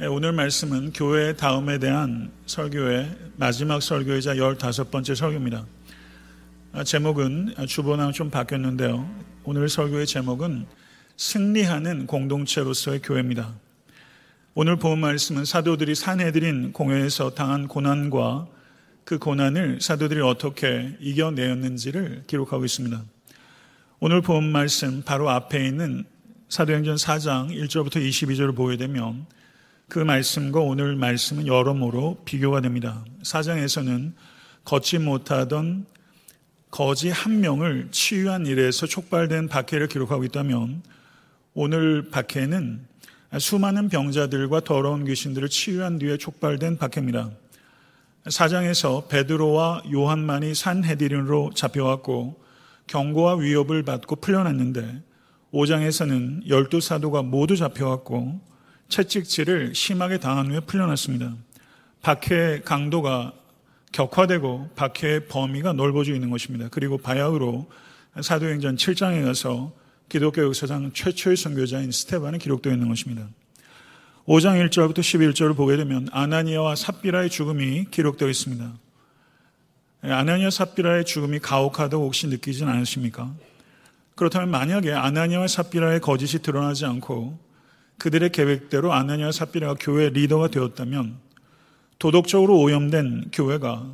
예, 오늘 말씀은 교회 다음에 대한 설교의 마지막 설교이자 15번째 설교입니다. 아, 제목은 주보랑 좀 바뀌었는데요. 오늘 설교의 제목은 승리하는 공동체로서의 교회입니다. 오늘 본 말씀은 사도들이 산해드린 공회에서 당한 고난과 그 고난을 사도들이 어떻게 이겨내었는지를 기록하고 있습니다. 오늘 본 말씀 바로 앞에 있는 사도행전 4장 1절부터 22절을 보게 되면 그 말씀과 오늘 말씀은 여러모로 비교가 됩니다. 사장에서는 걷지 못하던 거지 한 명을 치유한 일에서 촉발된 박해를 기록하고 있다면 오늘 박해는 수많은 병자들과 더러운 귀신들을 치유한 뒤에 촉발된 박해입니다. 사장에서 베드로와 요한만이 산헤디린으로 잡혀왔고 경고와 위협을 받고 풀려났는데 5장에서는 열두 사도가 모두 잡혀왔고 채찍질을 심하게 당한 후에 풀려났습니다. 박해의 강도가 격화되고 박해의 범위가 넓어지고 있는 것입니다. 그리고 바야흐로 사도행전 7장에 가서 기독교 역사상 최초의 선교자인 스테반이 기록되어 있는 것입니다. 5장 1절부터 11절을 보게 되면 아나니아와 삽비라의 죽음이 기록되어 있습니다. 아나니아 삽비라의 죽음이 가혹하다고 혹시 느끼진 않으십니까? 그렇다면 만약에 아나니아와 삽비라의 거짓이 드러나지 않고 그들의 계획대로 아나니아 사피라가 교회 리더가 되었다면 도덕적으로 오염된 교회가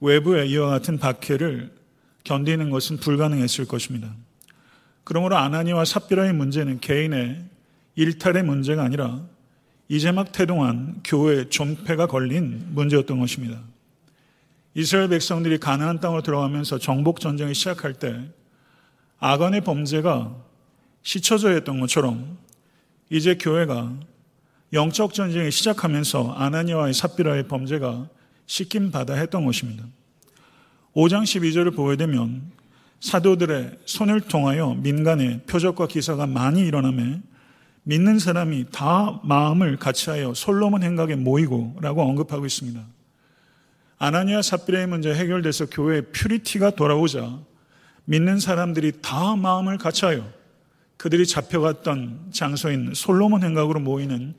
외부의 이와 같은 박해를 견디는 것은 불가능했을 것입니다. 그러므로 아나니와 삽비라의 문제는 개인의 일탈의 문제가 아니라 이제 막 태동한 교회 존폐가 걸린 문제였던 것입니다. 이스라엘 백성들이 가나안 땅으로 들어가면서 정복 전쟁을 시작할 때 아간의 범죄가 시쳐져 있던 것처럼 이제 교회가 영적 전쟁이 시작하면서 아나니아와의 삽비라의 범죄가 시킴 받아 했던 것입니다. 5장 12절을 보게 되면 사도들의 손을 통하여 민간의 표적과 기사가 많이 일어나며 믿는 사람이 다 마음을 같이하여 솔로몬 행각에 모이고라고 언급하고 있습니다. 아나니아 삽비라의 문제 해결돼서 교회의 purity가 돌아오자 믿는 사람들이 다 마음을 같이하여 그들이 잡혀갔던 장소인 솔로몬 행각으로 모이는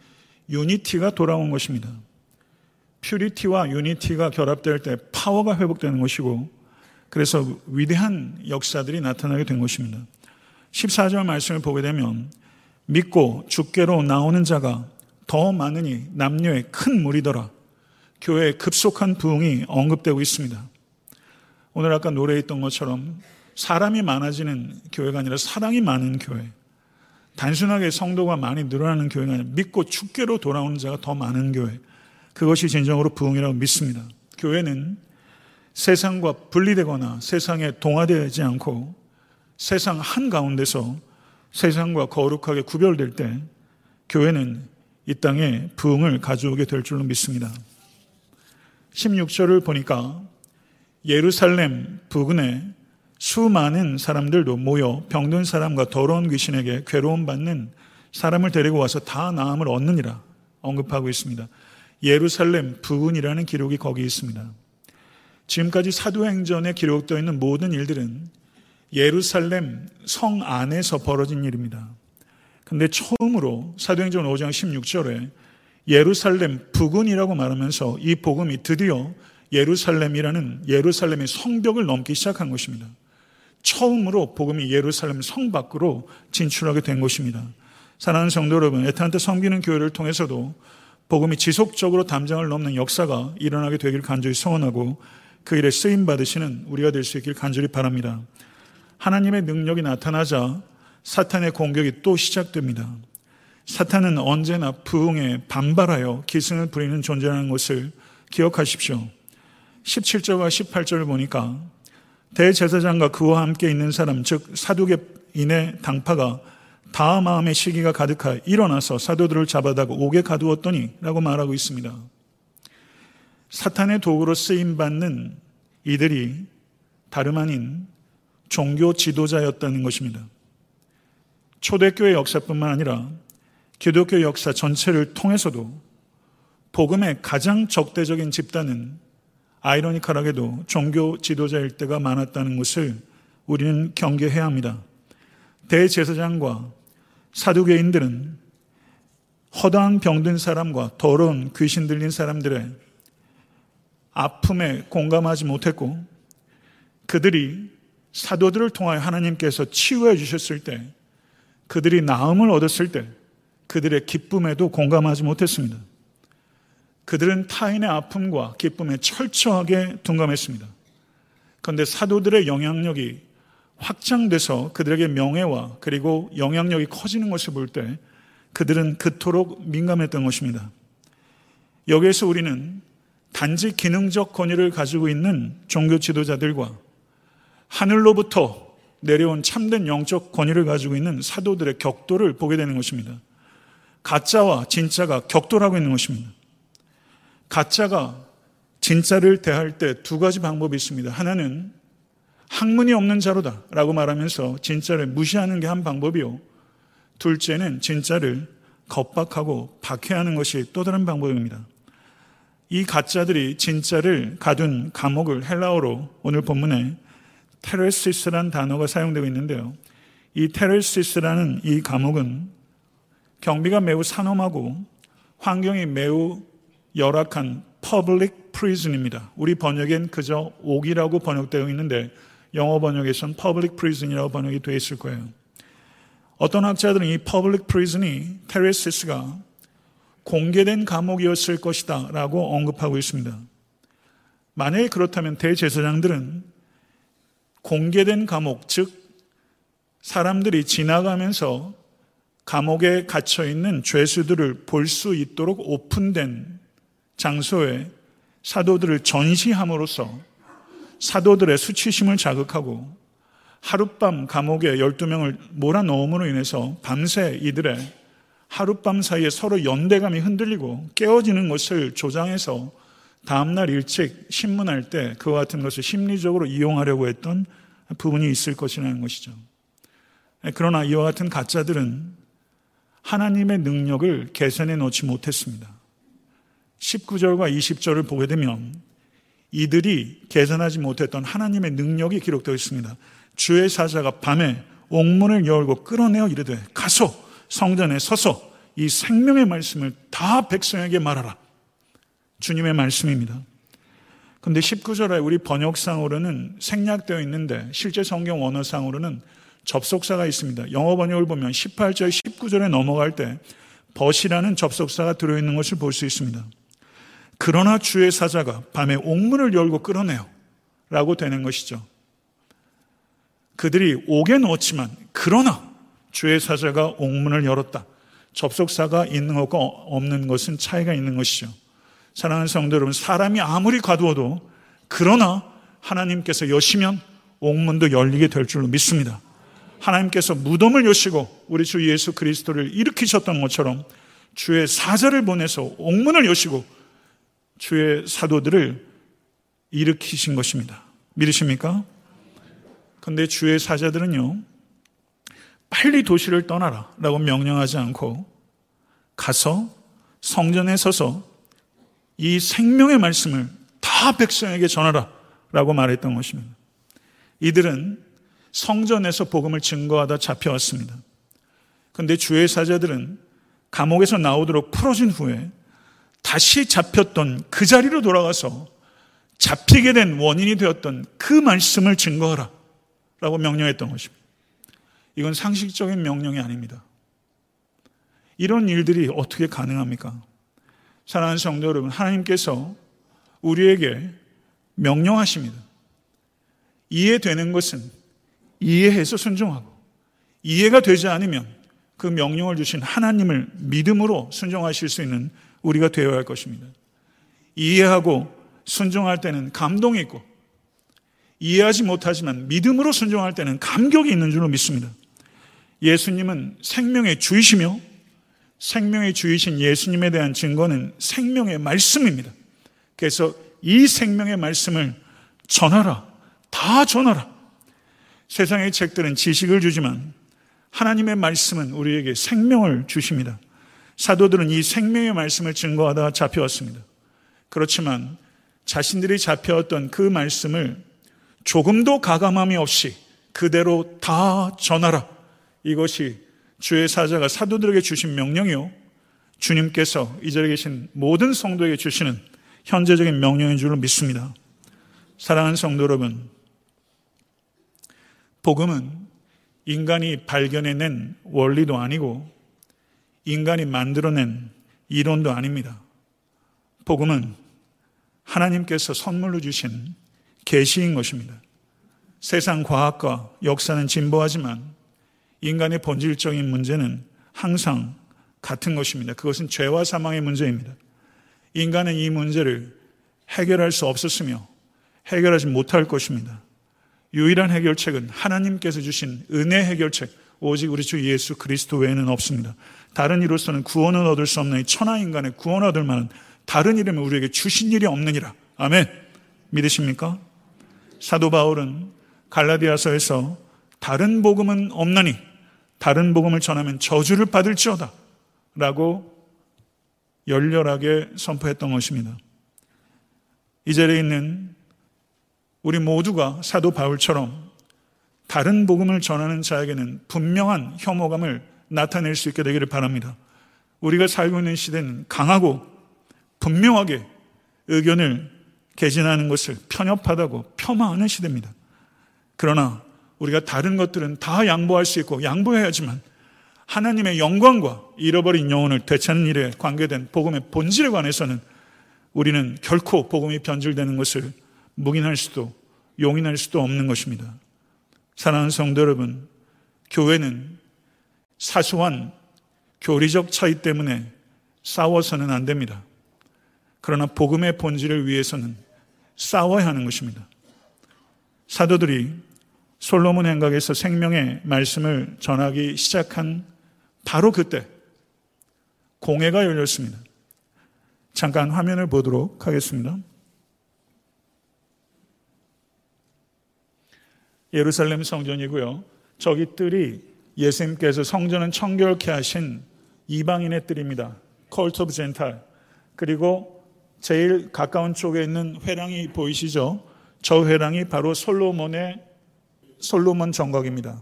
unity가 돌아온 것입니다. purity와 unity가 결합될 때 파워가 회복되는 것이고 그래서 위대한 역사들이 나타나게 된 것입니다. 14절 말씀을 보게 되면 믿고 주께로 나오는 자가 더 많으니 남녀의 큰 무리더라. 교회의 급속한 부흥이 언급되고 있습니다. 오늘 아까 노래했던 것처럼 사람이 많아지는 교회가 아니라 사랑이 많은 교회. 단순하게 성도가 많이 늘어나는 교회가 아니라 믿고 축계로 돌아오는 자가 더 많은 교회. 그것이 진정으로 부흥이라고 믿습니다. 교회는 세상과 분리되거나 세상에 동화되지 않고 세상 한가운데서 세상과 거룩하게 구별될 때 교회는 이 땅에 부흥을 가져오게 될 줄로 믿습니다. 16절을 보니까 예루살렘 부근에 수많은 사람들도 모여 병든 사람과 더러운 귀신에게 괴로움 받는 사람을 데리고 와서 다 나음을 얻느니라 언급하고 있습니다. 예루살렘 부근이라는 기록이 거기 있습니다. 지금까지 사도행전에 기록되어 있는 모든 일들은 예루살렘 성 안에서 벌어진 일입니다. 근데 처음으로 사도행전 5장 16절에 예루살렘 부근이라고 말하면서 이 복음이 드디어 예루살렘이라는 예루살렘의 성벽을 넘기 시작한 것입니다. 처음으로 복음이 예루살렘 성 밖으로 진출하게 된 것입니다. 사랑하는 성도 여러분, 에탄트 섬기는 교회를 통해서도 복음이 지속적으로 담장을 넘는 역사가 일어나게 되길 간절히 소원하고 그 일에 쓰임 받으시는 우리가 될 수 있길 간절히 바랍니다. 하나님의 능력이 나타나자 사탄의 공격이 또 시작됩니다. 사탄은 언제나 부흥에 반발하여 기승을 부리는 존재라는 것을 기억하십시오. 17절과 18절을 보니까 대제사장과 그와 함께 있는 사람, 즉 사두개인의 당파가 다 마음의 시기가 가득하 일어나서 사도들을 잡아다가 옥에 가두었더니 라고 말하고 있습니다. 사탄의 도구로 쓰임받는 이들이 다름 아닌 종교 지도자였다는 것입니다. 초대교회 역사뿐만 아니라 기독교 역사 전체를 통해서도 복음의 가장 적대적인 집단은 아이러니컬하게도 종교 지도자일 때가 많았다는 것을 우리는 경계해야 합니다. 대제사장과 사두개인들은 허다한 병든 사람과 더러운 귀신 들린 사람들의 아픔에 공감하지 못했고 그들이 사도들을 통하여 하나님께서 치유해 주셨을 때 그들이 나음을 얻었을 때 그들의 기쁨에도 공감하지 못했습니다. 그들은 타인의 아픔과 기쁨에 철저하게 둔감했습니다. 그런데 사도들의 영향력이 확장돼서 그들에게 명예와 그리고 영향력이 커지는 것을 볼 때 그들은 그토록 민감했던 것입니다. 여기에서 우리는 단지 기능적 권위를 가지고 있는 종교 지도자들과 하늘로부터 내려온 참된 영적 권위를 가지고 있는 사도들의 격도를 보게 되는 것입니다. 가짜와 진짜가 격돌하고 있는 것입니다. 가짜가 진짜를 대할 때 두 가지 방법이 있습니다. 하나는 학문이 없는 자로다 라고 말하면서 진짜를 무시하는 게 한 방법이요. 둘째는 진짜를 겁박하고 박해하는 것이 또 다른 방법입니다. 이 가짜들이 진짜를 가둔 감옥을 헬라어로 오늘 본문에 테레시스라는 단어가 사용되고 있는데요. 이 테레시스라는 이 감옥은 경비가 매우 산엄하고 환경이 매우 열악한 public prison입니다. 우리 번역엔 그저 옥이라고 번역되어 있는데 영어 번역에선 public prison이라고 번역이 되어 있을 거예요. 어떤 학자들은 이 public prison이 테레시스가 공개된 감옥이었을 것이다 라고 언급하고 있습니다. 만약에 그렇다면 대제사장들은 공개된 감옥, 즉, 사람들이 지나가면서 감옥에 갇혀 있는 죄수들을 볼 수 있도록 오픈된 장소에 사도들을 전시함으로써 사도들의 수치심을 자극하고 하룻밤 감옥에 12명을 몰아넣음으로 인해서 밤새 이들의 하룻밤 사이에 서로 연대감이 흔들리고 깨어지는 것을 조장해서 다음날 일찍 신문할 때 그와 같은 것을 심리적으로 이용하려고 했던 부분이 있을 것이라는 것이죠. 그러나 이와 같은 가짜들은 하나님의 능력을 개선해 놓지 못했습니다. 19절과 20절을 보게 되면 이들이 개선하지 못했던 하나님의 능력이 기록되어 있습니다. 주의 사자가 밤에 옥문을 열고 끌어내어 이르되 가서 성전에 서서 이 생명의 말씀을 다 백성에게 말하라. 주님의 말씀입니다. 근데 19절에 우리 번역상으로는 생략되어 있는데 실제 성경 원어상으로는 접속사가 있습니다. 영어 번역을 보면 18절, 19절에 넘어갈 때 벗이라는 접속사가 들어있는 것을 볼 수 있습니다. 그러나 주의 사자가 밤에 옥문을 열고 끌어내요. 라고 되는 것이죠. 그들이 옥에 넣었지만, 그러나 주의 사자가 옥문을 열었다. 접속사가 있는 것과 없는 것은 차이가 있는 것이죠. 사랑하는 성도 여러분, 사람이 아무리 가두어도 그러나 하나님께서 여시면 옥문도 열리게 될 줄로 믿습니다. 하나님께서 무덤을 여시고 우리 주 예수 그리스도를 일으키셨던 것처럼 주의 사자를 보내서 옥문을 여시고 주의 사도들을 일으키신 것입니다. 믿으십니까? 근데 주의 사자들은요, 빨리 도시를 떠나라 라고 명령하지 않고 가서 성전에 서서 이 생명의 말씀을 다 백성에게 전하라 라고 말했던 것입니다. 이들은 성전에서 복음을 증거하다 잡혀왔습니다. 그런데 주의 사자들은 감옥에서 나오도록 풀어진 후에 다시 잡혔던 그 자리로 돌아가서 잡히게 된 원인이 되었던 그 말씀을 증거하라 라고 명령했던 것입니다. 이건 상식적인 명령이 아닙니다. 이런 일들이 어떻게 가능합니까? 사랑하는 성도 여러분, 하나님께서 우리에게 명령하십니다. 이해되는 것은 이해해서 순종하고 이해가 되지 않으면 그 명령을 주신 하나님을 믿음으로 순종하실 수 있는 우리가 되어야 할 것입니다. 이해하고 순종할 때는 감동이 있고 이해하지 못하지만 믿음으로 순종할 때는 감격이 있는 줄로 믿습니다. 예수님은 생명의 주이시며 생명의 주이신 예수님에 대한 증거는 생명의 말씀입니다. 그래서 이 생명의 말씀을 전하라. 다 전하라. 세상의 책들은 지식을 주지만 하나님의 말씀은 우리에게 생명을 주십니다. 사도들은 이 생명의 말씀을 증거하다 잡혀왔습니다. 그렇지만 자신들이 잡혀왔던 그 말씀을 조금도 가감함이 없이 그대로 다 전하라. 이것이 주의 사자가 사도들에게 주신 명령이요. 주님께서 이 자리에 계신 모든 성도에게 주시는 현재적인 명령인 줄로 믿습니다. 사랑하는 성도 여러분, 복음은 인간이 발견해낸 원리도 아니고 인간이 만들어낸 이론도 아닙니다. 복음은 하나님께서 선물로 주신 계시인 것입니다. 세상 과학과 역사는 진보하지만 인간의 본질적인 문제는 항상 같은 것입니다. 그것은 죄와 사망의 문제입니다. 인간은 이 문제를 해결할 수 없었으며 해결하지 못할 것입니다. 유일한 해결책은 하나님께서 주신 은혜 해결책, 오직 우리 주 예수 그리스도 외에는 없습니다. 다른 이로서는 구원을 얻을 수 없는 천하 인간의 구원을 얻을 만한 다른 이름을 우리에게 주신 일이 없느니라. 아멘. 믿으십니까? 사도 바울은 갈라디아서에서 다른 복음은 없나니 다른 복음을 전하면 저주를 받을지어다 라고 열렬하게 선포했던 것입니다. 이 자리에 있는 우리 모두가 사도 바울처럼 다른 복음을 전하는 자에게는 분명한 혐오감을 나타낼 수 있게 되기를 바랍니다. 우리가 살고 있는 시대는 강하고 분명하게 의견을 개진하는 것을 편협하다고 폄하하는 시대입니다. 그러나 우리가 다른 것들은 다 양보할 수 있고 양보해야지만 하나님의 영광과 잃어버린 영혼을 되찾는 일에 관계된 복음의 본질에 관해서는 우리는 결코 복음이 변질되는 것을 묵인할 수도 용인할 수도 없는 것입니다. 사랑하는 성도 여러분, 교회는 사소한 교리적 차이 때문에 싸워서는 안 됩니다. 그러나 복음의 본질을 위해서는 싸워야 하는 것입니다. 사도들이 솔로몬 행각에서 생명의 말씀을 전하기 시작한 바로 그때 공회가 열렸습니다. 잠깐 화면을 보도록 하겠습니다. 예루살렘 성전이고요. 저기 뜰이 예수님께서 성전을 청결케 하신 이방인의 뜰입니다. Court of Gentile. 그리고 제일 가까운 쪽에 있는 회랑이 보이시죠? 저 회랑이 바로 솔로몬의 솔로몬 행각입니다.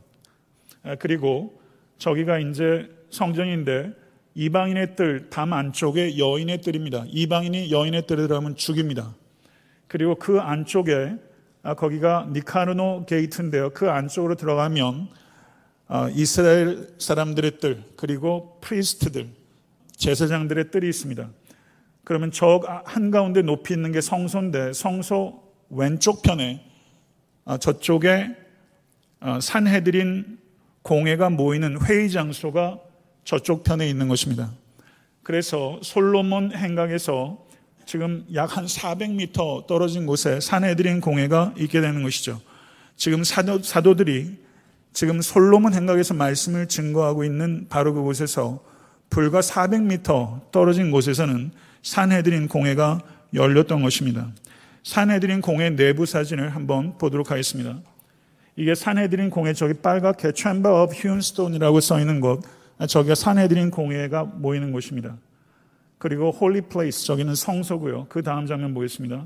아, 그리고 저기가 이제 성전인데 이방인의 뜰, 담 안쪽에 여인의 뜰입니다. 이방인이 여인의 뜰에 들어가면 죽입니다. 그리고 그 안쪽에 아, 거기가 Nicanor Gate인데요. 그 안쪽으로 들어가면 아, 이스라엘 사람들의 뜰 그리고 priest들 제사장들의 뜰이 있습니다. 그러면 저 한가운데 높이 있는 게 성소인데 성소 왼쪽 편에 아, 저쪽에 산헤드린 공회가 모이는 회의 장소가 저쪽 편에 있는 것입니다. 그래서 솔로몬 행각에서 지금 약 한 400m 떨어진 곳에 산해드린 공회가 있게 되는 것이죠. 지금 사도, 사도들이 지금 솔로몬 행각에서 말씀을 증거하고 있는 바로 그곳에서 불과 400m 떨어진 곳에서는 산해드린 공회가 열렸던 것입니다. 산해드린 공회 내부 사진을 한번 보도록 하겠습니다. 이게 산해드린 공회 저기 빨갛게 Chamber of Hewn Stone이라고 써 있는 곳, 저기가 산헤드린 공회가 모이는 곳입니다. 그리고 Holy Place 저기는 성소고요. 그 다음 장면 보겠습니다.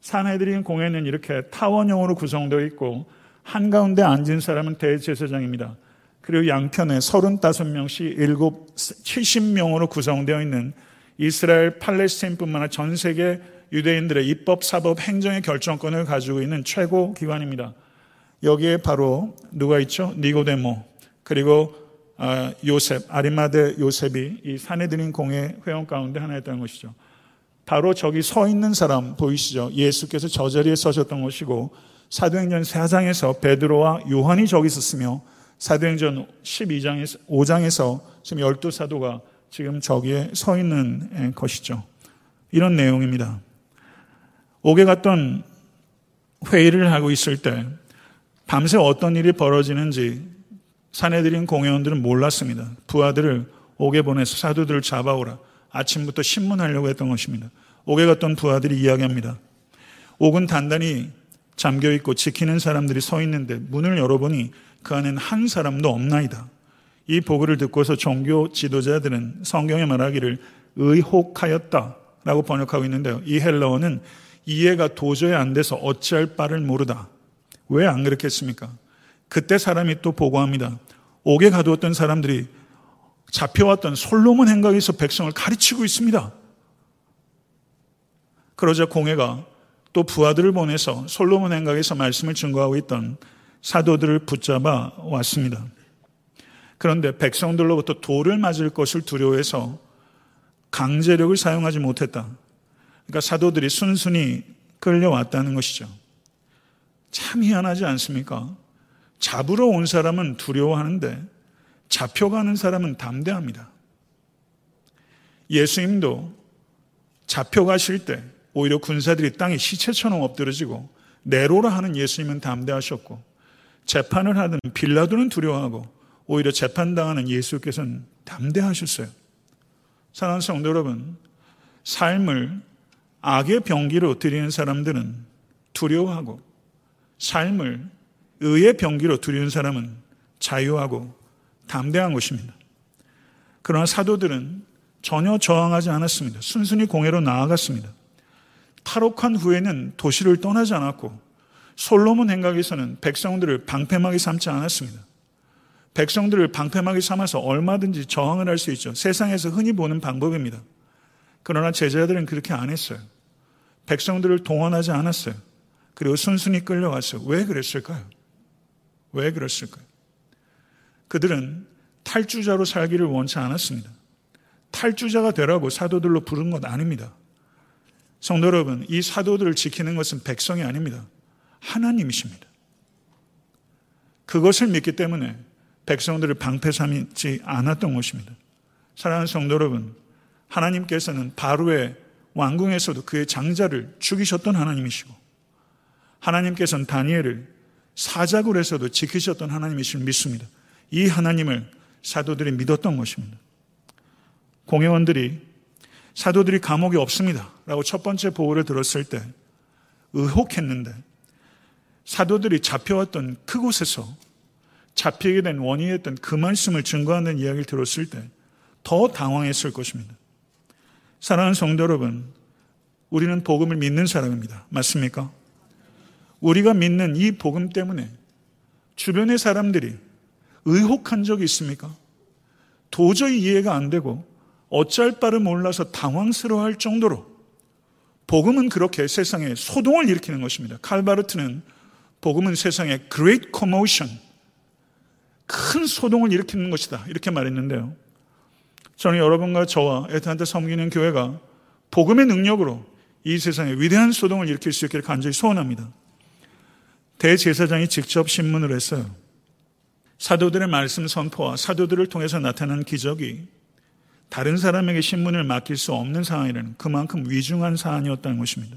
산헤드린 공회는 이렇게 타원형으로 구성되어 있고 한가운데 앉은 사람은 대제사장입니다. 그리고 양편에 35명씩 7, 70명으로 구성되어 있는 이스라엘 팔레스타인뿐만 아니라 전 세계 유대인들의 입법, 사법, 행정의 결정권을 가지고 있는 최고 기관입니다. 여기에 바로 누가 있죠? 니고데모 그리고 아, 요셉, 아리마데 요셉이 이 사내들인 공회 회원 가운데 하나였다는 것이죠. 바로 저기 서 있는 사람 보이시죠? 예수께서 저 자리에 서셨던 것이고 사도행전 4장에서 베드로와 요한이 저기 있었으며 사도행전 12장에서 5장에서 지금 12사도가 지금 저기에 서 있는 것이죠. 이런 내용입니다. 옥에 갔던 회의를 하고 있을 때 밤새 어떤 일이 벌어지는지 사내들인 공회원들은 몰랐습니다. 부하들을 옥에 보내서 사도들을 잡아오라. 아침부터 신문하려고 했던 것입니다. 옥에 갔던 부하들이 이야기합니다. 옥은 단단히 잠겨 있고 지키는 사람들이 서 있는데 문을 열어보니 그 안에는 한 사람도 없나이다. 이 보고를 듣고서 종교 지도자들은 성경에 말하기를 의혹하였다 라고 번역하고 있는데요. 이 헬라어는 이해가 도저히 안 돼서 어찌할 바를 모르다. 왜 안 그렇겠습니까? 그때 사람이 또 보고합니다. 옥에 가두었던 사람들이 잡혀왔던 솔로몬 행각에서 백성을 가르치고 있습니다. 그러자 공회가 또 부하들을 보내서 솔로몬 행각에서 말씀을 증거하고 있던 사도들을 붙잡아 왔습니다. 그런데 백성들로부터 돌을 맞을 것을 두려워해서 강제력을 사용하지 못했다. 그러니까 사도들이 순순히 끌려왔다는 것이죠. 참 희한하지 않습니까? 잡으러 온 사람은 두려워하는데 잡혀가는 사람은 담대합니다. 예수님도 잡혀가실 때 오히려 군사들이 땅에 시체처럼 엎드러지고 내로라 하는 예수님은 담대하셨고 재판을 하는 빌라도는 두려워하고 오히려 재판당하는 예수께서는 담대하셨어요. 사랑하는 성도 여러분, 삶을 악의 병기로 드리는 사람들은 두려워하고 삶을 의의 병기로 드리는 사람은 자유하고 담대한 것입니다. 그러나 사도들은 전혀 저항하지 않았습니다. 순순히 공회로 나아갔습니다. 탈옥한 후에는 도시를 떠나지 않았고 솔로몬 행각에서는 백성들을 방패막이 삼지 않았습니다. 백성들을 방패막이 삼아서 얼마든지 저항을 할 수 있죠. 세상에서 흔히 보는 방법입니다. 그러나 제자들은 그렇게 안 했어요. 백성들을 동원하지 않았어요. 그리고 순순히 끌려갔어요. 왜 그랬을까요? 왜 그랬을까요? 그들은 탈주자로 살기를 원치 않았습니다. 탈주자가 되라고 사도들로 부른 것 아닙니다. 성도 여러분, 이 사도들을 지키는 것은 백성이 아닙니다. 하나님이십니다. 그것을 믿기 때문에 백성들을 방패 삼지 않았던 것입니다. 사랑하는 성도 여러분, 하나님께서는 바로의 왕궁에서도 그의 장자를 죽이셨던 하나님이시고 하나님께서는 다니엘을 사자굴에서도 지키셨던 하나님이실 믿습니다. 이 하나님을 사도들이 믿었던 것입니다. 공회원들이 사도들이 감옥이 없습니다. 라고 첫 번째 보호를 들었을 때 의혹했는데 사도들이 잡혀왔던 그곳에서 잡히게 된 원인이었던 그 말씀을 증거하는 이야기를 들었을 때 더 당황했을 것입니다. 사랑하는 성도 여러분, 우리는 복음을 믿는 사람입니다. 맞습니까? 우리가 믿는 이 복음 때문에 주변의 사람들이 의혹한 적이 있습니까? 도저히 이해가 안 되고 어쩔 바를 몰라서 당황스러워 할 정도로 복음은 그렇게 세상에 소동을 일으키는 것입니다. 칼바르트는 복음은 세상에 great commotion, 큰 소동을 일으키는 것이다. 이렇게 말했는데요. 저는 여러분과 저와 애타한테 섬기는 교회가 복음의 능력으로 이 세상에 위대한 소동을 일으킬 수 있기를 간절히 소원합니다. 대제사장이 직접 신문을 했어요. 사도들의 말씀 선포와 사도들을 통해서 나타난 기적이 다른 사람에게 신문을 맡길 수 없는 상황이라는 그만큼 위중한 사안이었다는 것입니다.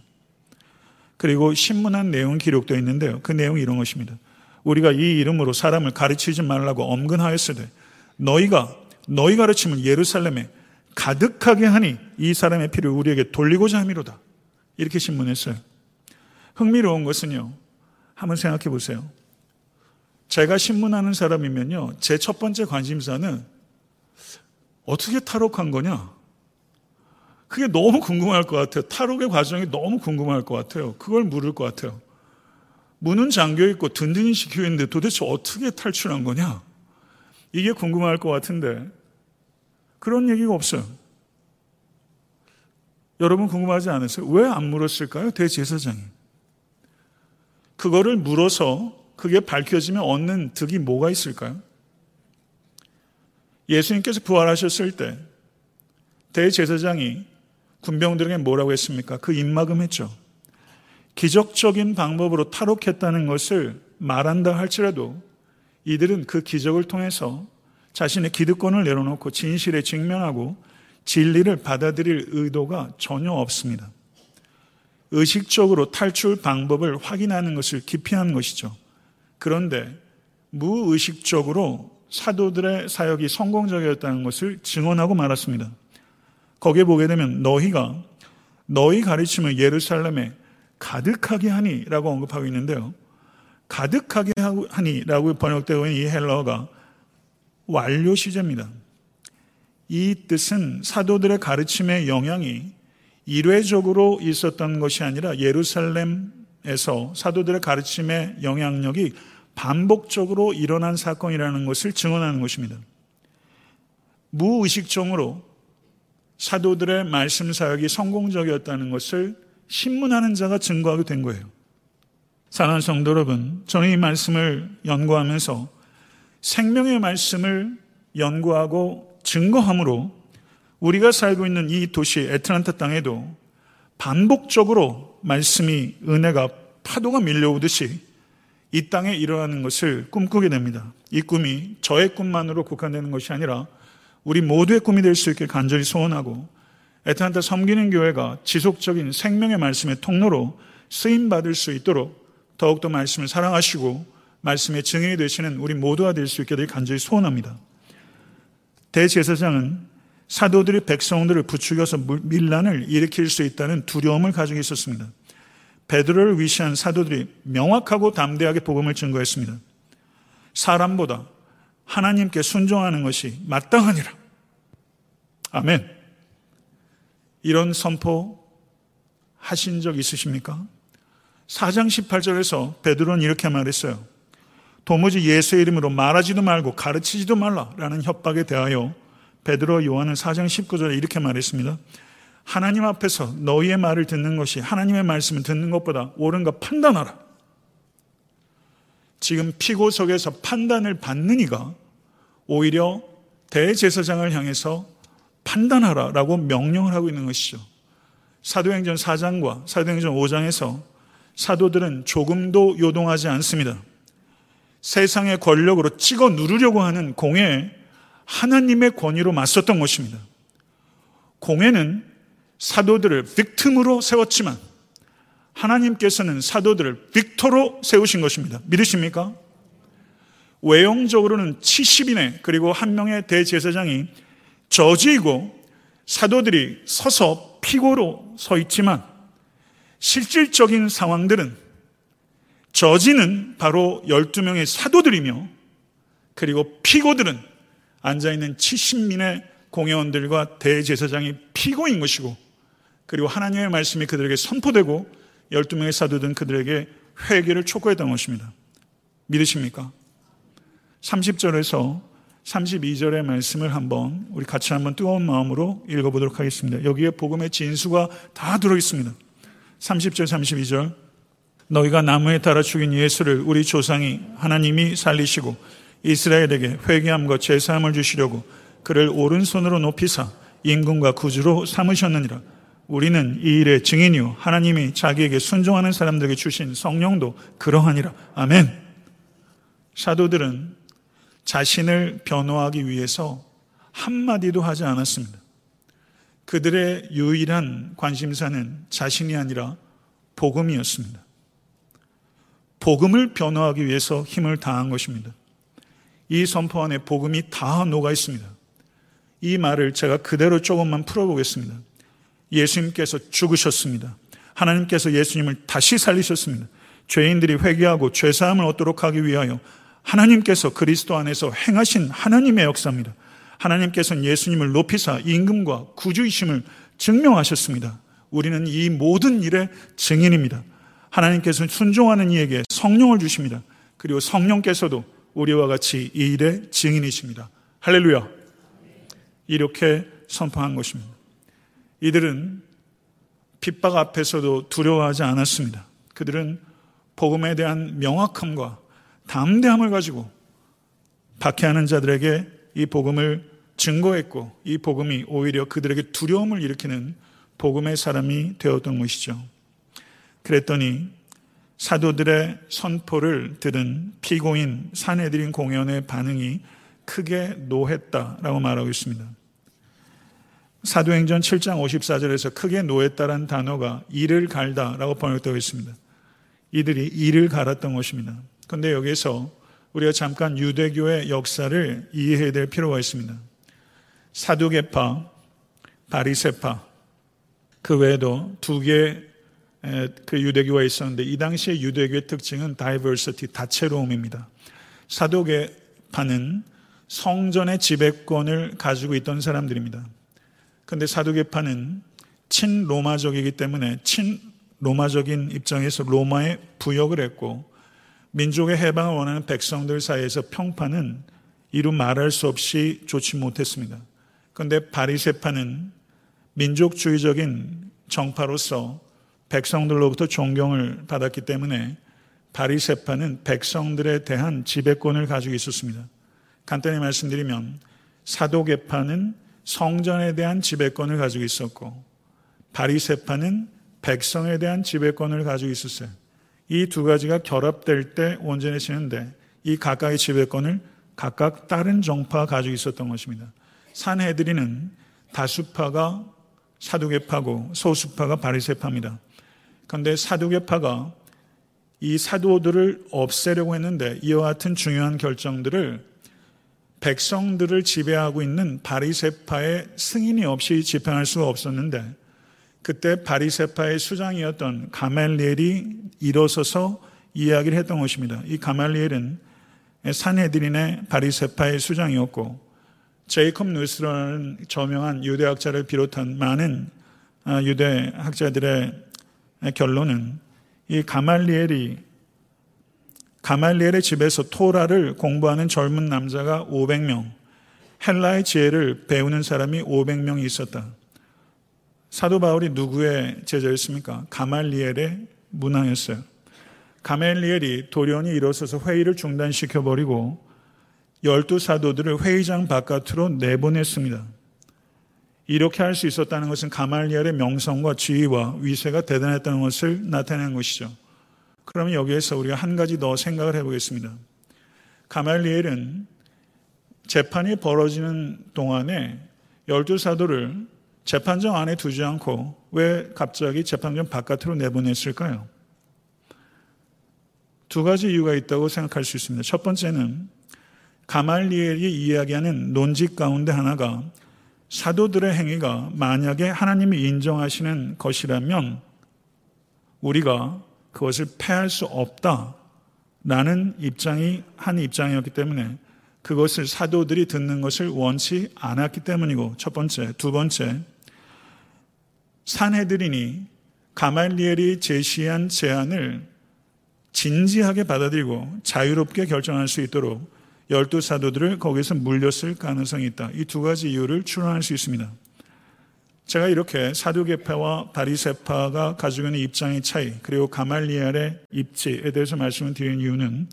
그리고 신문한 내용 기록되어 있는데요. 그 내용이 이런 것입니다. 우리가 이 이름으로 사람을 가르치지 말라고 엄근하였으되 너희가 너희 가르침을 예루살렘에 가득하게 하니 이 사람의 피를 우리에게 돌리고자 함이로다. 이렇게 신문했어요. 흥미로운 것은요. 한번 생각해 보세요. 제가 신문하는 사람이면요. 제 첫 번째 관심사는 어떻게 탈옥한 거냐? 그게 너무 궁금할 것 같아요. 탈옥의 과정이 너무 궁금할 것 같아요. 그걸 물을 것 같아요. 문은 잠겨 있고 든든히 지켜 있는데 도대체 어떻게 탈출한 거냐? 이게 궁금할 것 같은데 그런 얘기가 없어요. 여러분 궁금하지 않으세요? 왜 안 물었을까요? 대제사장이. 그거를 물어서 그게 밝혀지면 얻는 득이 뭐가 있을까요? 예수님께서 부활하셨을 때 대제사장이 군병들에게 뭐라고 했습니까? 그 입막음 했죠. 기적적인 방법으로 탈옥했다는 것을 말한다 할지라도 이들은 그 기적을 통해서 자신의 기득권을 내려놓고 진실에 직면하고 진리를 받아들일 의도가 전혀 없습니다. 의식적으로 탈출 방법을 확인하는 것을 기피한 것이죠. 그런데 무의식적으로 사도들의 사역이 성공적이었다는 것을 증언하고 말았습니다. 거기에 보게 되면 너희가 너희 가르침을 예루살렘에 가득하게 하니라고 언급하고 있는데요. 가득하게 하니라고 번역되고 있는 이 헬러가 완료 시제입니다. 이 뜻은 사도들의 가르침의 영향이 일회적으로 있었던 것이 아니라 예루살렘에서 사도들의 가르침의 영향력이 반복적으로 일어난 사건이라는 것을 증언하는 것입니다. 무의식적으로 사도들의 말씀 사역이 성공적이었다는 것을 신문하는 자가 증거하게 된 거예요. 사랑하는 성도 여러분, 저는 이 말씀을 연구하면서 생명의 말씀을 연구하고 증거함으로 우리가 살고 있는 이 도시 애틀란타 땅에도 반복적으로 말씀이 은혜가 파도가 밀려오듯이 이 땅에 일어나는 것을 꿈꾸게 됩니다. 이 꿈이 저의 꿈만으로 국한되는 것이 아니라 우리 모두의 꿈이 될 수 있길 간절히 소원하고 애틀란타 섬기는 교회가 지속적인 생명의 말씀의 통로로 쓰임 받을 수 있도록 더욱더 말씀을 사랑하시고 말씀의 증인이 되시는 우리 모두가 될 수 있게 되 간절히 소원합니다. 대제사장은 사도들이 백성들을 부추겨서 밀란을 일으킬 수 있다는 두려움을 가지고 있었습니다. 베드로를 위시한 사도들이 명확하고 담대하게 복음을 증거했습니다. 사람보다 하나님께 순종하는 것이 마땅하니라. 아멘. 이런 선포 하신 적 있으십니까? 4장 18절에서 베드로는 이렇게 말했어요. 도무지 예수의 이름으로 말하지도 말고 가르치지도 말라라는 협박에 대하여 베드로 요한은 4장 19절에 이렇게 말했습니다. 하나님 앞에서 너희의 말을 듣는 것이 하나님의 말씀을 듣는 것보다 옳은가 판단하라. 지금 피고석에서 판단을 받는 이가 오히려 대제사장을 향해서 판단하라 라고 명령을 하고 있는 것이죠. 사도행전 4장과 사도행전 5장에서 사도들은 조금도 요동하지 않습니다. 세상의 권력으로 찍어 누르려고 하는 공에 하나님의 권위로 맞섰던 것입니다. 공회는 사도들을 빅틈으로 세웠지만 하나님께서는 사도들을 빅토로 세우신 것입니다. 믿으십니까? 외형적으로는 70인의 그리고 한 명의 대제사장이 저지이고 사도들이 서서 피고로 서 있지만 실질적인 상황들은 저지는 바로 12명의 사도들이며 그리고 피고들은 앉아있는 70민의 공회원들과 대제사장이 피고인 것이고 그리고 하나님의 말씀이 그들에게 선포되고 12명의 사도들은 그들에게 회개를 촉구했던 것입니다. 믿으십니까? 30절에서 32절의 말씀을 한번 우리 같이 한번 뜨거운 마음으로 읽어보도록 하겠습니다. 여기에 복음의 진수가 다 들어있습니다. 30절, 32절. 너희가 나무에 달아 죽인 예수를 우리 조상이 하나님이 살리시고 이스라엘에게 회개함과 제사함을 주시려고 그를 오른손으로 높이사 임금과 구주로 삼으셨느니라. 우리는 이 일의 증인이요. 하나님이 자기에게 순종하는 사람들에게 주신 성령도 그러하니라. 아멘. 사도들은 자신을 변호하기 위해서 한마디도 하지 않았습니다. 그들의 유일한 관심사는 자신이 아니라 복음이었습니다. 복음을 변호하기 위해서 힘을 다한 것입니다. 이 선포 안에 복음이 다 녹아 있습니다. 이 말을 제가 그대로 조금만 풀어보겠습니다. 예수님께서 죽으셨습니다. 하나님께서 예수님을 다시 살리셨습니다. 죄인들이 회개하고 죄사함을 얻도록 하기 위하여 하나님께서 그리스도 안에서 행하신 하나님의 역사입니다. 하나님께서는 예수님을 높이사 임금과 구주이심을 증명하셨습니다. 우리는 이 모든 일의 증인입니다. 하나님께서는 순종하는 이에게 성령을 주십니다. 그리고 성령께서도 우리와 같이 이 일의 증인이십니다. 할렐루야. 이렇게 선포한 것입니다. 이들은 핍박 앞에서도 두려워하지 않았습니다. 그들은 복음에 대한 명확함과 담대함을 가지고 박해하는 자들에게 이 복음을 증거했고 이 복음이 오히려 그들에게 두려움을 일으키는 복음의 사람이 되었던 것이죠. 그랬더니 사도들의 선포를 들은 피고인 사내들인 공연의 반응이 크게 노했다라고 말하고 있습니다. 사도행전 7장 54절에서 크게 노했다라는 단어가 이를 갈다라고 번역되어 있습니다. 이들이 이를 갈았던 것입니다. 그런데 여기서 우리가 잠깐 유대교의 역사를 이해해야 될 필요가 있습니다. 사두개파, 바리세파, 그 외에도 두 개의 그 유대교가 있었는데 이 당시의 유대교의 특징은 다이버시티, 다채로움입니다. 사도계파는 성전의 지배권을 가지고 있던 사람들입니다. 그런데 사도계파는 친로마적이기 때문에 친로마적인 입장에서 로마에 부역을 했고 민족의 해방을 원하는 백성들 사이에서 평판은 이루 말할 수 없이 좋지 못했습니다. 그런데 바리세파는 민족주의적인 정파로서 백성들로부터 존경을 받았기 때문에 바리세파는 백성들에 대한 지배권을 가지고 있었습니다. 간단히 말씀드리면 사도계파는 성전에 대한 지배권을 가지고 있었고 바리세파는 백성에 대한 지배권을 가지고 있었어요. 이 두 가지가 결합될 때 온전해지는데 이 각각의 지배권을 각각 다른 정파가 가지고 있었던 것입니다. 산헤드리는 다수파가 사두개파고 소수파가 바리세파입니다. 그런데 사두개파가 이 사도들을 없애려고 했는데 이와 같은 중요한 결정들을 백성들을 지배하고 있는 바리세파의 승인이 없이 집행할 수가 없었는데 그때 바리세파의 수장이었던 가말리엘이 일어서서 이야기를 했던 것입니다. 이 가말리엘은 산헤드린의 바리세파의 수장이었고 제이컵 누스라는 저명한 유대학자를 비롯한 많은 아, 유대학자들의 결론은 이 가말리엘이 가말리엘의 집에서 토라를 공부하는 젊은 남자가 500명, 헬라의 지혜를 배우는 사람이 500명이 있었다. 사도 바울이 누구의 제자였습니까? 가말리엘의 문화였어요. 가말리엘이 돌연히 일어서서 회의를 중단시켜버리고 열두 사도들을 회의장 바깥으로 내보냈습니다. 이렇게 할 수 있었다는 것은 가말리엘의 명성과 지위와 위세가 대단했다는 것을 나타내는 것이죠. 그러면 여기에서 우리가 한 가지 더 생각을 해보겠습니다. 가말리엘은 재판이 벌어지는 동안에 열두 사도를 재판정 안에 두지 않고 왜 갑자기 재판정 바깥으로 내보냈을까요? 두 가지 이유가 있다고 생각할 수 있습니다. 첫 번째는 가말리엘이 이야기하는 논지 가운데 하나가 사도들의 행위가 만약에 하나님이 인정하시는 것이라면 우리가 그것을 패할 수 없다라는 입장이 한 입장이었기 때문에 그것을 사도들이 듣는 것을 원치 않았기 때문이고 첫 번째, 두 번째 산해드리니 가말리엘이 제시한 제안을 진지하게 받아들이고 자유롭게 결정할 수 있도록 열두 사도들을 거기서 물렸을 가능성이 있다. 이 두 가지 이유를 추론할 수 있습니다. 제가 이렇게 사두개파와 바리세파가 가지고 있는 입장의 차이 그리고 가말리엘의 입지에 대해서 말씀을 드린 이유는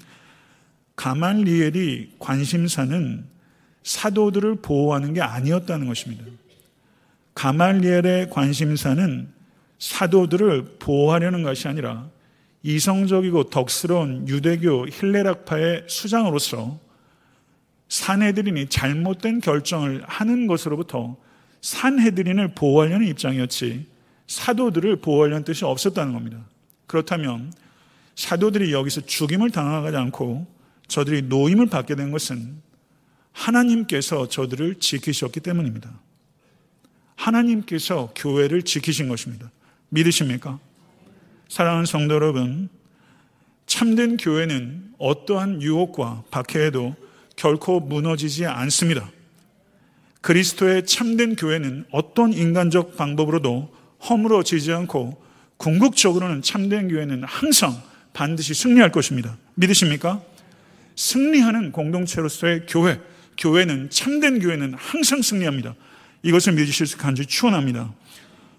가말리엘이 관심사는 사도들을 보호하는 게 아니었다는 것입니다. 가말리엘의 관심사는 사도들을 보호하려는 것이 아니라 이성적이고 덕스러운 유대교 힐레락파의 수장으로서 산헤드린이 잘못된 결정을 하는 것으로부터 산헤드린을 보호하려는 입장이었지 사도들을 보호하려는 뜻이 없었다는 겁니다. 그렇다면 사도들이 여기서 죽임을 당하지 않고 저들이 노임을 받게 된 것은 하나님께서 저들을 지키셨기 때문입니다. 하나님께서 교회를 지키신 것입니다. 믿으십니까? 사랑하는 성도 여러분, 참된 교회는 어떠한 유혹과 박해에도 결코 무너지지 않습니다. 그리스도의 참된 교회는 어떤 인간적 방법으로도 허물어지지 않고 궁극적으로는 참된 교회는 항상 반드시 승리할 것입니다. 믿으십니까? 승리하는 공동체로서의 교회, 교회는 참된 교회는 항상 승리합니다. 이것을 믿으실 수 간절히 추원합니다.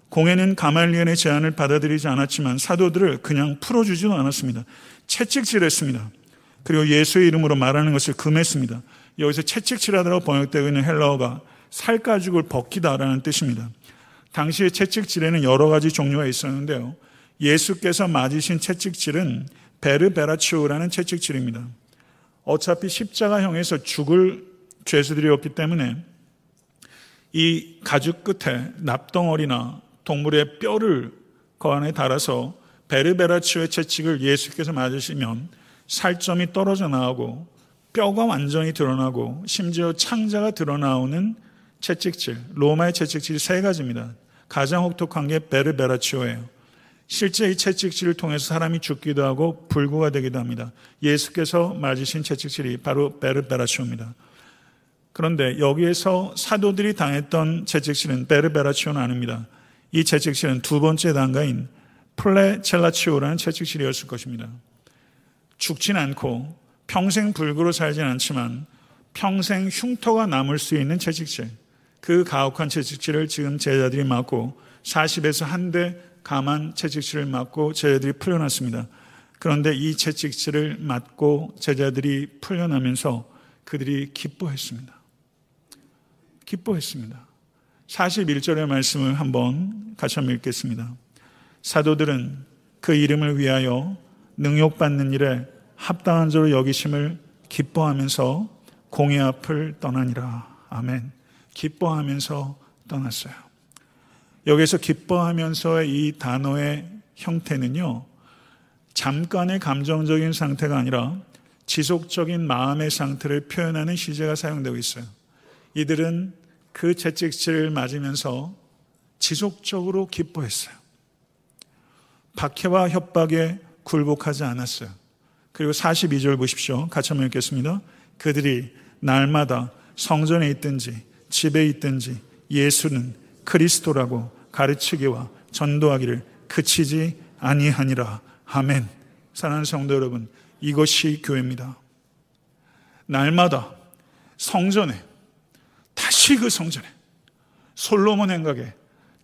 공회는 가말리엘의 제안을 받아들이지 않았지만 사도들을 그냥 풀어주지도 않았습니다. 채찍질했습니다. 그리고 예수의 이름으로 말하는 것을 금했습니다. 여기서 채찍질하다고 번역되고 있는 헬라어가 살가죽을 벗기다라는 뜻입니다. 당시의 채찍질에는 여러 가지 종류가 있었는데요. 예수께서 맞으신 채찍질은 베르베라치오라는 채찍질입니다. 어차피 십자가형에서 죽을 죄수들이었기 때문에 이 가죽 끝에 납덩어리나 동물의 뼈를 그 안에 달아서 베르베라치오의 채찍을 예수께서 맞으시면 살점이 떨어져 나오고 뼈가 완전히 드러나고 심지어 창자가 드러나오는 채찍질, 로마의 채찍질이 세 가지입니다. 가장 혹독한 게 베르베라치오예요. 실제 이 채찍질을 통해서 사람이 죽기도 하고 불구가 되기도 합니다. 예수께서 맞으신 채찍질이 바로 베르베라치오입니다. 그런데 여기에서 사도들이 당했던 채찍질은 베르베라치오는 아닙니다. 이 채찍질은 두 번째 단가인 플레첼라치오라는 채찍질이었을 것입니다. 죽진 않고 평생 불구로 살진 않지만 평생 흉터가 남을 수 있는 채찍질. 그 가혹한 채찍질을 지금 제자들이 맞고 40에서 한 대 감한 채찍질을 맞고 제자들이 풀려났습니다. 그런데 이 채찍질을 맞고 제자들이 풀려나면서 그들이 기뻐했습니다. 기뻐했습니다. 41절의 말씀을 한번 같이 한번 읽겠습니다. 사도들은 그 이름을 위하여 능욕받는 일에 합당한 자로 여기심을 기뻐하면서 공의 앞을 떠나니라. 아멘. 기뻐하면서 떠났어요. 여기서 기뻐하면서의 이 단어의 형태는요, 잠깐의 감정적인 상태가 아니라 지속적인 마음의 상태를 표현하는 시제가 사용되고 있어요. 이들은 그 채찍질을 맞으면서 지속적으로 기뻐했어요. 박해와 협박에 굴복하지 않았어요. 그리고 42절 보십시오. 같이 한번 읽겠습니다. 그들이 날마다 성전에 있든지 집에 있든지 예수는 그리스도라고 가르치기와 전도하기를 그치지 아니하니라. 아멘. 사랑하는 성도 여러분, 이것이 교회입니다. 날마다 성전에 다시 그 성전에 솔로몬 행각에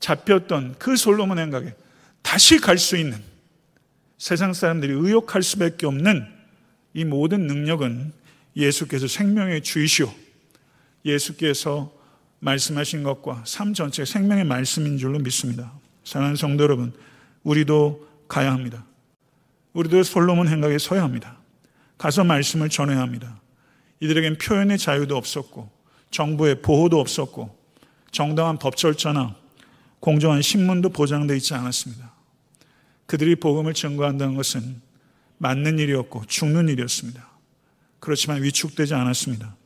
잡혔던 그 솔로몬 행각에 다시 갈 수 있는 세상 사람들이 의욕할 수밖에 없는 이 모든 능력은 예수께서 생명의 주이시오. 예수께서 말씀하신 것과 삶 전체 생명의 말씀인 줄로 믿습니다. 사랑하는 성도 여러분, 우리도 가야 합니다. 우리도 솔로몬 행각에 서야 합니다. 가서 말씀을 전해야 합니다. 이들에겐 표현의 자유도 없었고, 정부의 보호도 없었고, 정당한 법 절차나 공정한 신문도 보장되어 있지 않았습니다. 그들이 복음을 증거한다는 것은 맞는 일이었고 죽는 일이었습니다. 그렇지만 위축되지 않았습니다.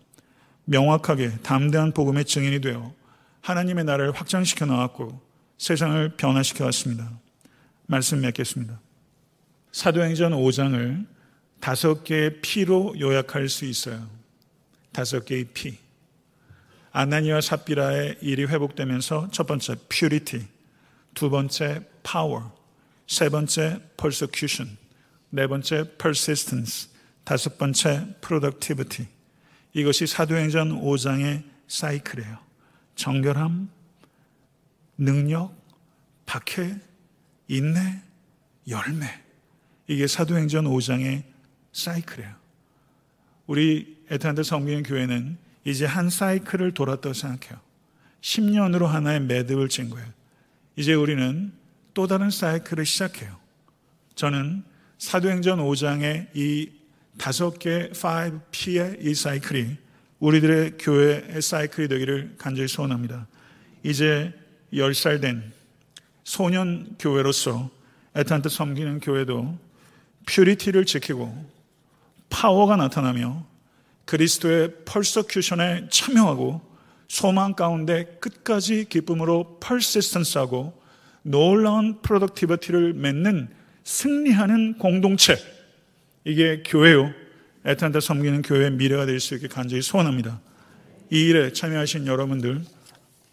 명확하게 담대한 복음의 증인이 되어 하나님의 나라를 확장시켜 나왔고 세상을 변화시켜 왔습니다. 말씀 맺겠습니다. 사도행전 5장을 다섯 개의 피로 요약할 수 있어요. 다섯 개의 피. 아나니와 삽비라의 일이 회복되면서 첫 번째 purity, 두 번째 power, 세 번째 persecution, 네 번째 persistence, 다섯 번째 productivity. 이것이 사도행전 5장의 사이클이에요. 정결함, 능력, 박해, 인내, 열매. 이게 사도행전 5장의 사이클이에요. 우리 에탄드 성경 교회는 이제 한 사이클을 돌았다고 생각해요. 10년으로 하나의 매듭을 친 거예요. 이제 우리는 또 다른 사이클을 시작해요. 저는 사도행전 5장의 이 다섯 개 5P의 이 사이클이 우리들의 교회의 사이클이 되기를 간절히 소원합니다. 이제 10살 된 소년 교회로서 애틀란타 섬기는 교회도 purity를 지키고 파워가 나타나며 그리스도의 persecution에 참여하고 소망 가운데 끝까지 기쁨으로 persistence하고 놀라운 productivity를 맺는 승리하는 공동체 이게 교회요 애틀란타 섬기는 교회의 미래가 될 수 있게 간절히 소원합니다. 이 일에 참여하신 여러분들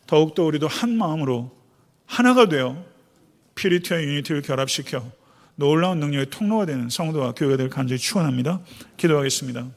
더욱더 우리도 한 마음으로 하나가 되어 퓨리티와 유니티를 결합시켜 놀라운 능력의 통로가 되는 성도와 교회가 될 간절히 축원합니다. 기도하겠습니다.